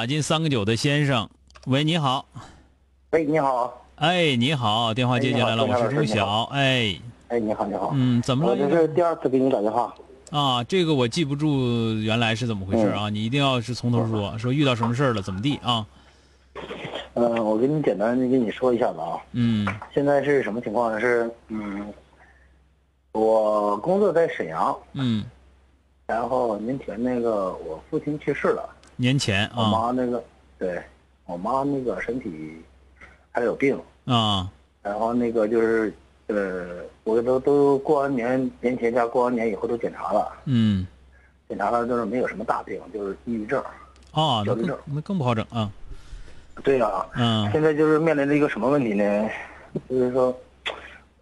打进三个九的先生，喂，你好。喂，你好。哎，你好，电话接进来了，我是钟晓。哎，哎，你好，你好。嗯，怎么了？我这是第二次给你打电话。啊，这个我记不住原来是怎么回事啊！你一定要是从头说，说遇到什么事了，怎么地啊？嗯，我给你简单的跟你说一下子啊。嗯。现在是什么情况呢？是嗯，我工作在沈阳。嗯。然后年前那个我父亲去世了。年前啊。我妈那个，对，我妈那个身体还有病。啊。然后那个就是呃，我都都过完年年前加，过完年以后都检查了。嗯。检查了就是没有什么大病，就是抑郁症。啊，焦虑症那更不好整啊。对呀。嗯。现在就是面临着一个什么问题呢？就是说，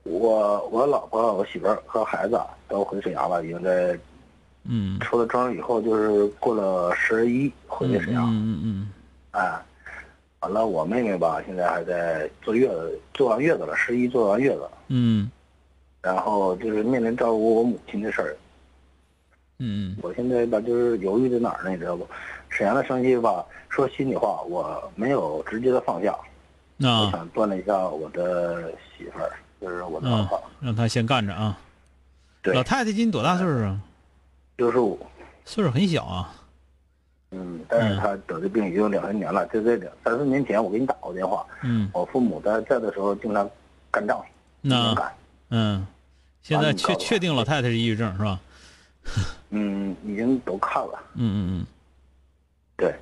我我老婆、我媳妇儿和孩子都回沈阳了，已经在。嗯，出了庄以后，就是过了十一回的沈阳。嗯嗯嗯。哎，完了，我妹妹吧，现在还在坐月子，坐完月子了，十一坐完月子。嗯。然后就是面临照顾我母亲的事儿。嗯我现在吧，就是犹豫在哪儿呢？你知道不？沈阳的生意吧，说心里话，我没有直接的放下。那。我想锻炼一下我的媳妇儿，就是我的老婆。让她先干着啊。对。老太太今年多大岁数啊？六十五，岁数很小啊。嗯，但是他得的病已经两三年了。就这两三四年前，我给你打过电话。嗯。我父母在在的时候经常干仗，那干。嗯，现在确确定老太太是抑郁症是吧？嗯，已经都看了。嗯嗯嗯。对。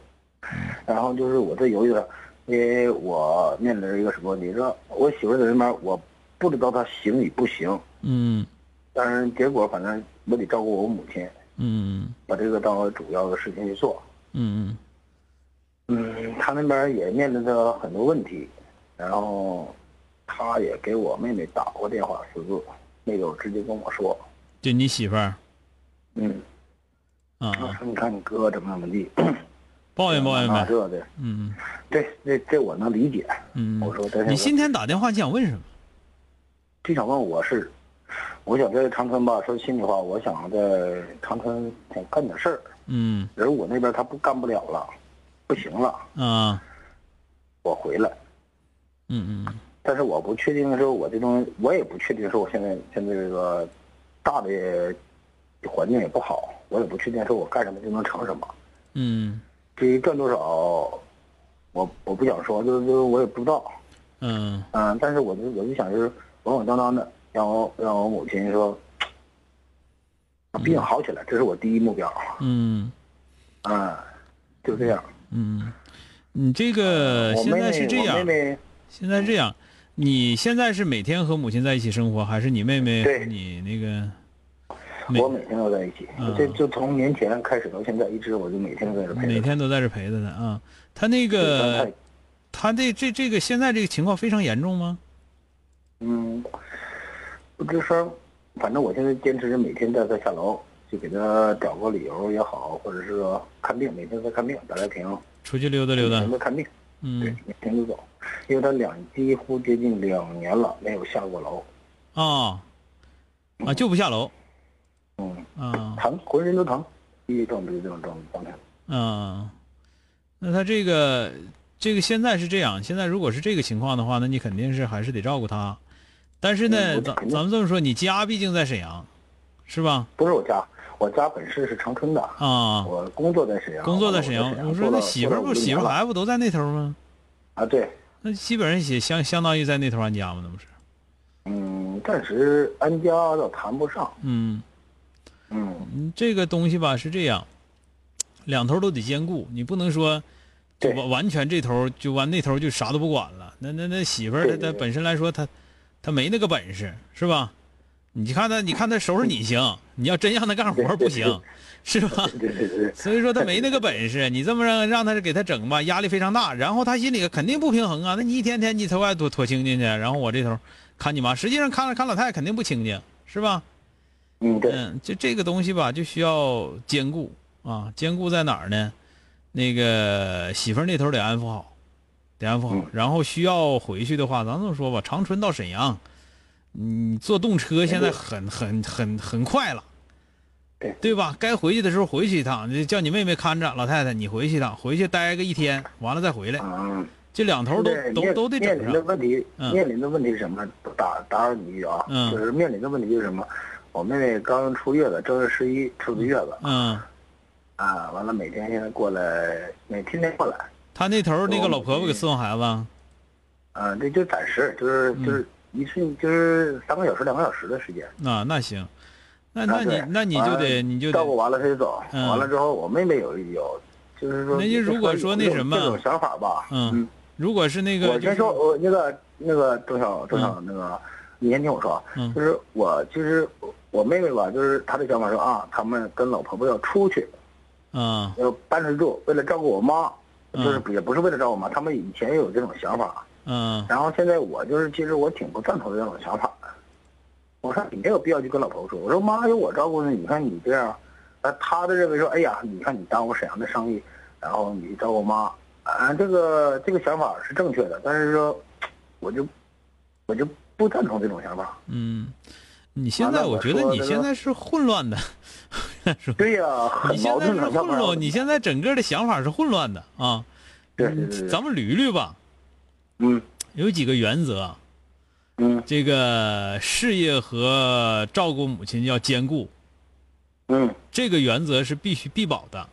然后就是我在犹豫了，因为我面临着一个什么问题？说我媳妇在那边，我不知道她行与不行。嗯。但是结果反正我得照顾我母亲。嗯，把这个当我主要的事情去做。嗯嗯，嗯，他那边也面临着很多问题，然后他也给我妹妹打过电话私自，没有直接跟我说。就你媳妇儿？嗯。啊。说你看你哥怎么怎么地。抱怨抱怨呗。这的。嗯。这这这我能理解。嗯。我说你今天打电话你想问什么？就想问我是。我想在长春吧，说心里话，我想在长春想干点事儿。嗯。人我那边他不干不了了，不行了。啊。我回来。嗯嗯。但是我不确定说，我这种我也不确定说，我现在现在这个大的环境也不好，我也不确定说我干什么就能成什么。嗯。至于赚多少，我我不想说，就就我也不知道。嗯。嗯，但是我就我就想就是稳稳当当的。让我让我母亲说，病好起来，这是我第一目标。嗯，啊，就这样。嗯，你这个现在是这样，现在这样，你现在是每天和母亲在一起生活，还是你妹妹和你那个？我每天都在一起，这就从年前开始到现在，一直我就每天都在这陪着。每天都在这陪着呢啊，他那个，他这这这个现在这个情况非常严重吗？嗯。不吱声，反正我现在坚持着每天带他下楼，就给他找个理由也好，或者是说看病，每天在看病，打来瓶，出去溜达溜达，每天看病，嗯，对，每天都走，因为他两几乎接近两年了没有下过楼，啊，啊就不下楼，嗯。啊，疼，浑身都疼，抑郁症就是这种状状态，嗯，那他这个这个现在是这样，现在如果是这个情况的话，那你肯定是还是得照顾他。但是呢，咱咱们这么说，你家毕竟在沈阳，是吧？不是我家，我家本市是长春的，啊，我工作在沈阳。工作在沈阳。我说那媳妇儿不媳妇儿孩子不都在那头吗？啊，对。那基本上也相相当于在那头安家吗？那不是？嗯，暂时安家倒谈不上。嗯。嗯，这个东西吧是这样，两头都得兼顾，你不能说就完完全这头就完那头就啥都不管了。那那那媳妇儿她她本身来说她她没那个本事是吧？你看他你看他收拾你行，你要真让他干活不行，是吧？所以说他没那个本事，你这么让让他给他整吧，压力非常大，然后他心里肯定不平衡啊。那你一天天你在外躲躲清静去，然后我这头看你妈，实际上看看老太太肯定不清静，是吧？嗯，就这个东西吧，就需要兼顾啊。兼顾在哪儿呢？那个媳妇那头得安抚好，得安抚好。然后需要回去的话，咱这么说吧，长春到沈阳，你坐动车现在很很很很快了，对对吧？该回去的时候回去一趟，叫你妹妹看着老太太，你回去一趟，回去待个一天，完了再回来。嗯，这两头都都都得整上。面临的问题，面临的问题是什么？打打扰你一句啊，就是面临的问题就是什么？我妹妹刚出月子，正月十一出的月子。嗯。啊，完了，每天现在过来，每天天过来。他那头那个老婆婆给伺候孩子。啊，那就暂时，就是就是一次就是三个小时、两个小时的时间。啊那行，那那你那你就得你就照顾完了他就走。完了之后，我妹妹有有，就是说。那就如果说那什么。这种想法吧。嗯。如果是那个。我先说，我那个那个周小周小那个，你先听我说。嗯。就是我就是。我妹妹吧，就是她的想法说啊，他们跟老婆婆要出去，嗯，要搬出去住，为了照顾我妈，就是也不是为了照顾我妈，他们以前也有这种想法，嗯，然后现在我就是其实我挺不赞同这种想法的，我说你没有必要去跟老婆婆说，我说妈有我照顾呢，你看你这样，那他的认为说，哎呀，你看你耽误沈阳的生意，然后你找我妈，啊，这个这个想法是正确的，但是说，我就我就不赞同这种想法，嗯。你现在我觉得你现在是混乱的，对呀，你现在是混乱，你现在整个的想法是混乱的啊。对，咱们捋一捋吧。嗯，有几个原则。嗯，这个事业和照顾母亲要兼顾。嗯，这个原则是必须必保的，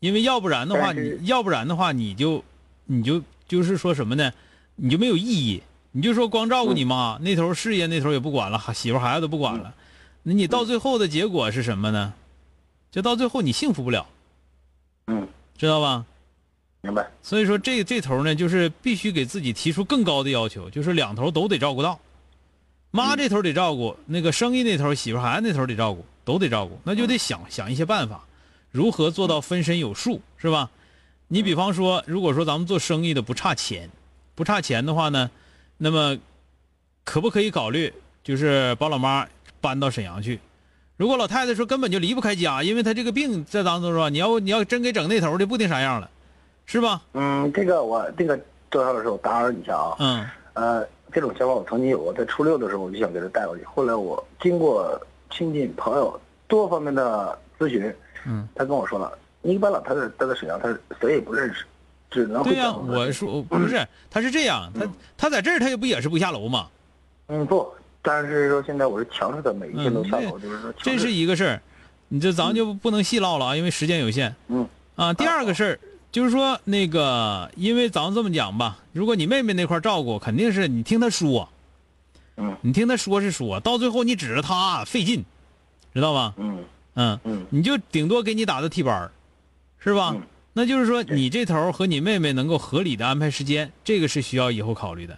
因为要不然的话，你要不然的话，你就你就就是说什么呢？你就没有意义。你就说光照顾你妈那头事业那头也不管了，媳妇孩子都不管了，那你到最后的结果是什么呢？就到最后你幸福不了，嗯，知道吧？明白。所以说这这头呢，就是必须给自己提出更高的要求，就是两头都得照顾到，妈这头得照顾，那个生意那头媳妇孩子那头得照顾，都得照顾，那就得想想一些办法，如何做到分身有术，是吧？你比方说，如果说咱们做生意的不差钱，不差钱的话呢？那么，可不可以考虑，就是把老妈搬到沈阳去？如果老太太说根本就离不开家，因为她这个病在当中说，你要你要真给整那头的，不定啥样了，是吧？嗯，这个我这个周老师，我打扰你一下啊。嗯。呃，这种情况我曾经有过，在初六的时候我就想给她带过去，后来我经过亲戚朋友多方面的咨询，嗯，他跟我说了，你把老太太带到沈阳，他谁也不认识。只能对呀，我说不是，他是这样，他他在这儿他也不也是不下楼吗？嗯，不，但是说现在我是强制他每一天都下楼，就是说这是一个事儿，你这咱就不能细唠了啊，因为时间有限。嗯。啊，第二个事儿就是说那个，因为咱们这么讲吧，如果你妹妹那块照顾，肯定是你听她说，嗯，你听她说是说到最后你指着她费劲，知道吧？嗯嗯嗯，你就顶多给你打个替班是吧？那就是说，你这头和你妹妹能够合理的安排时间，这个是需要以后考虑的。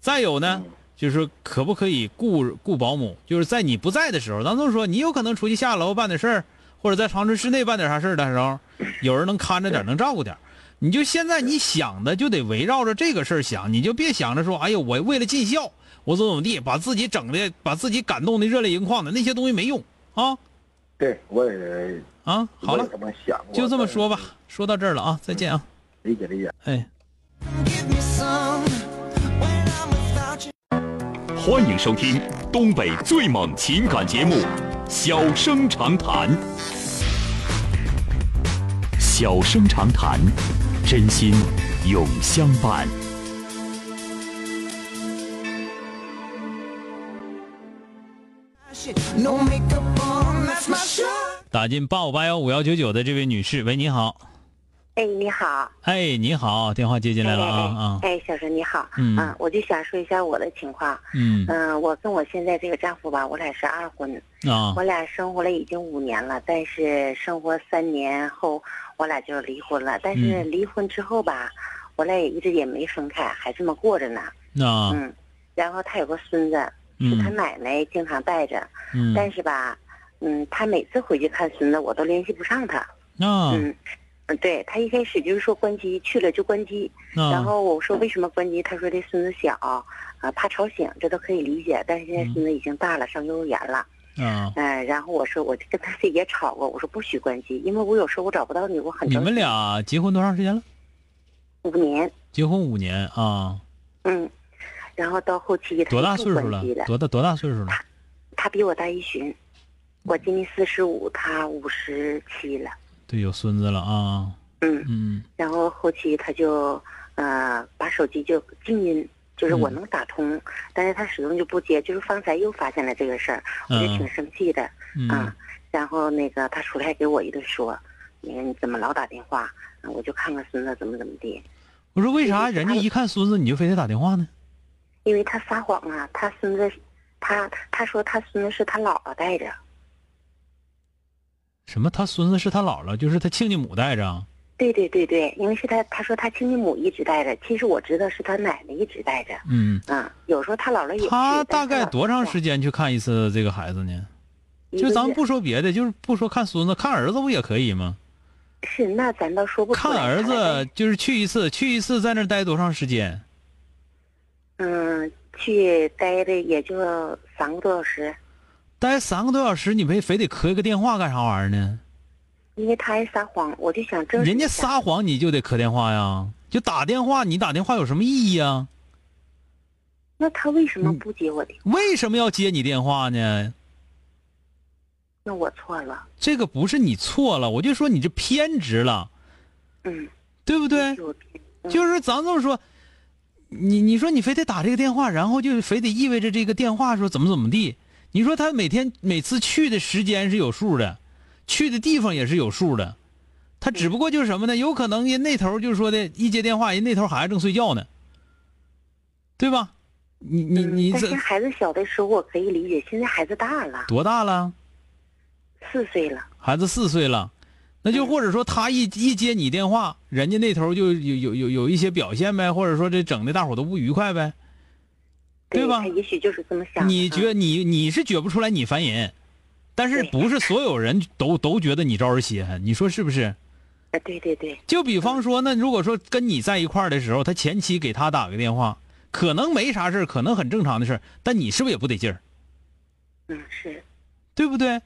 再有呢，就是说，可不可以雇雇保姆？就是在你不在的时候，咱这么说，你有可能出去下楼办点事儿，或者在长春市内办点啥事儿的时候，有人能看着点，能照顾点。你就现在你想的就得围绕着这个事儿想，你就别想着说，哎呀，我为了尽孝，我怎么怎么地，把自己整的，把自己感动的热泪盈眶的那些东西没用啊。对，我也。啊，好了，就这么说吧，说到这儿了啊，再见啊，理解理解，哎，欢迎收听东北最猛情感节目《小生长谈》，小生长谈，真心永相伴。No 打进八五八幺五幺九九的这位女士，喂，你好。哎，你好。哎，你好，电话接进来了啊啊。哎，小陈你好。嗯。啊，我就想说一下我的情况。嗯。嗯，我跟我现在这个丈夫吧，我俩是二婚。啊。我俩生活了已经五年了，但是生活三年后，我俩就离婚了。但是离婚之后吧，我俩也一直也没分开，还这么过着呢。啊。嗯。然后他有个孙子，是他奶奶经常带着。嗯。但是吧，嗯，他每次回去看孙子，我都联系不上他。啊。嗯。嗯，对他一开始就是说关机去了就关机，然后我说为什么关机？他说这孙子小，啊怕吵醒，这都可以理解。但是现在孙子已经大了，上幼儿园了。嗯，嗯，然后我说我就跟他也吵过，我说不许关机，因为我有时候我找不到你，我很。你们俩结婚多长时间了？五年。结婚五年啊。嗯，然后到后期他多大岁数了？多大多大岁数了？他比我大一旬，我今年四十五，他五十七了。对，有孙子了啊。嗯嗯。然后后期他就，呃，把手机就静音，就是我能打通，但是他始终就不接。就是方才又发现了这个事儿，我就挺生气的啊。然后那个他出来给我一顿说，你看你怎么老打电话？我就看看孙子怎么怎么地。我说为啥人家一看孙子你就非得打电话呢？因为他撒谎啊，他孙子，他他说他孙子是他姥姥带着。什么？他孙子是他姥姥，就是他亲家母带着。对对对对，因为是他，他说他亲家母一直带着，其实我知道是他奶奶一直带着。嗯。啊，有时候他姥姥也。他大概多长时间去看一次这个孩子呢？就咱不说别的，就是不说看孙子，看儿子不也可以吗？是，那咱倒说不。看儿子就是去一次，去一次在那待多长时间？嗯，去待的也就三个多小时。待三个多小时，你非非得磕一个电话干啥玩意儿呢？因为他爱撒谎，我就想证人家撒谎你就得磕电话呀，就打电话，你打电话有什么意义啊？那他为什么不接我的？为什么要接你电话呢？那我错了。这个不是你错了，我就说你这偏执了。嗯。对不对？就是咱这么说，你你说你非得打这个电话，然后就非得意味着这个电话说怎么怎么地。你说他每天每次去的时间是有数的，去的地方也是有数的，他只不过就是什么呢？有可能人那头就是说的一接电话，人那头孩子正睡觉呢，对吧？你你你这孩子小的时候我可以理解，现在孩子大了，多大了？四岁了。孩子四岁了，那就或者说他一一接你电话，人家那头就有有有有一些表现呗，或者说这整的大伙都不愉快呗。对吧？也许就是这么想。你觉你你是觉不出来你烦人，但是不是所有人都都觉得你招人稀罕？你说是不是？啊，对对对。就比方说，那如果说跟你在一块儿的时候，他前妻给他打个电话，可能没啥事可能很正常的事儿，但你是不是也不得劲儿？嗯，是。对不对？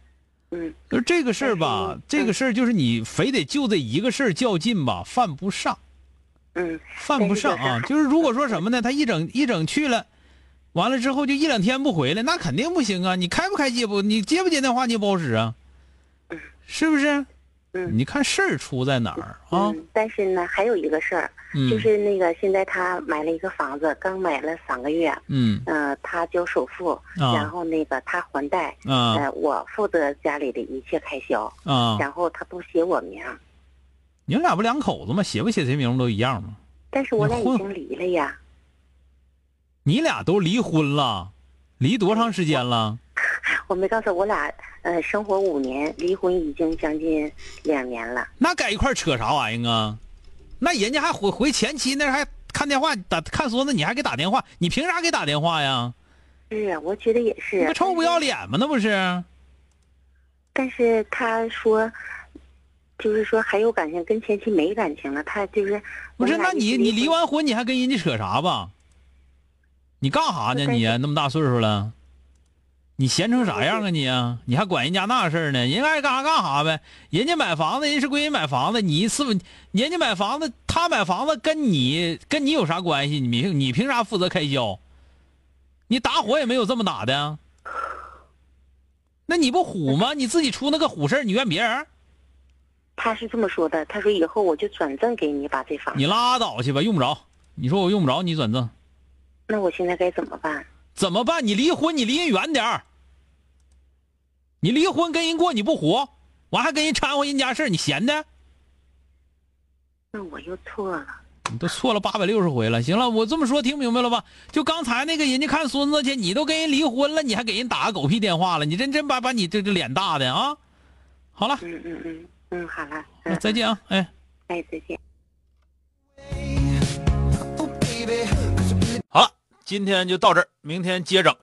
嗯。就这个事儿吧，这个事儿就是你非得就这一个事儿较劲吧，犯不上。嗯。犯不上啊！就是如果说什么呢？他一整一整去了。完了之后就一两天不回来，那肯定不行啊！你开不开接不？你接不接电话你也不好使啊，是不是？嗯，你看事儿出在哪儿啊？但是呢，还有一个事儿，就是那个现在他买了一个房子，刚买了三个月。嗯。呃，他交首付，然后那个他还贷。啊。呃，我负责家里的一切开销。啊。然后他不写我名。你们俩不两口子吗？写不写谁名不都一样吗？但是我俩已经离了呀。你俩都离婚了，离多长时间了？我没告诉我俩，呃，生活五年，离婚已经将近两年了。那在一块扯啥玩意儿啊？那人家还回回前妻那还看电话打看孙子，你还给打电话？你凭啥给打电话呀？是啊，我觉得也是。不臭不要脸吗？那不是？但是他说，就是说还有感情，跟前妻没感情了。他就是不是？那你你离完婚你还跟人家扯啥吧？你干啥呢？你那么大岁数了，你闲成啥样啊你啊？你还管人家那事儿呢？人爱干啥干啥呗。人家买房子，人是归人买房子，你是不？人家买房子，他买房子跟你跟你有啥关系？你凭你凭啥负责开销？你打火也没有这么打的。那你不虎吗？你自己出那个虎事儿你怨别人？他是这么说的，他说以后我就转赠给你把这房。你拉倒去吧，用不着。你说我用不着你转赠。那我现在该怎么办？怎么办？你离婚，你离人远点儿。你离婚跟人过，你不活，我还跟人掺和人家事你闲的？那我又错了。你都错了八百六十回了。行了，我这么说听明白了吧？就刚才那个人家看孙子去，你都跟人离婚了，你还给人打个狗屁电话了？你真真把把你这这脸大的啊！好了，嗯嗯嗯嗯，好了，嗯，再见啊，哎，哎，再见。好了，今天就到这儿，明天接着。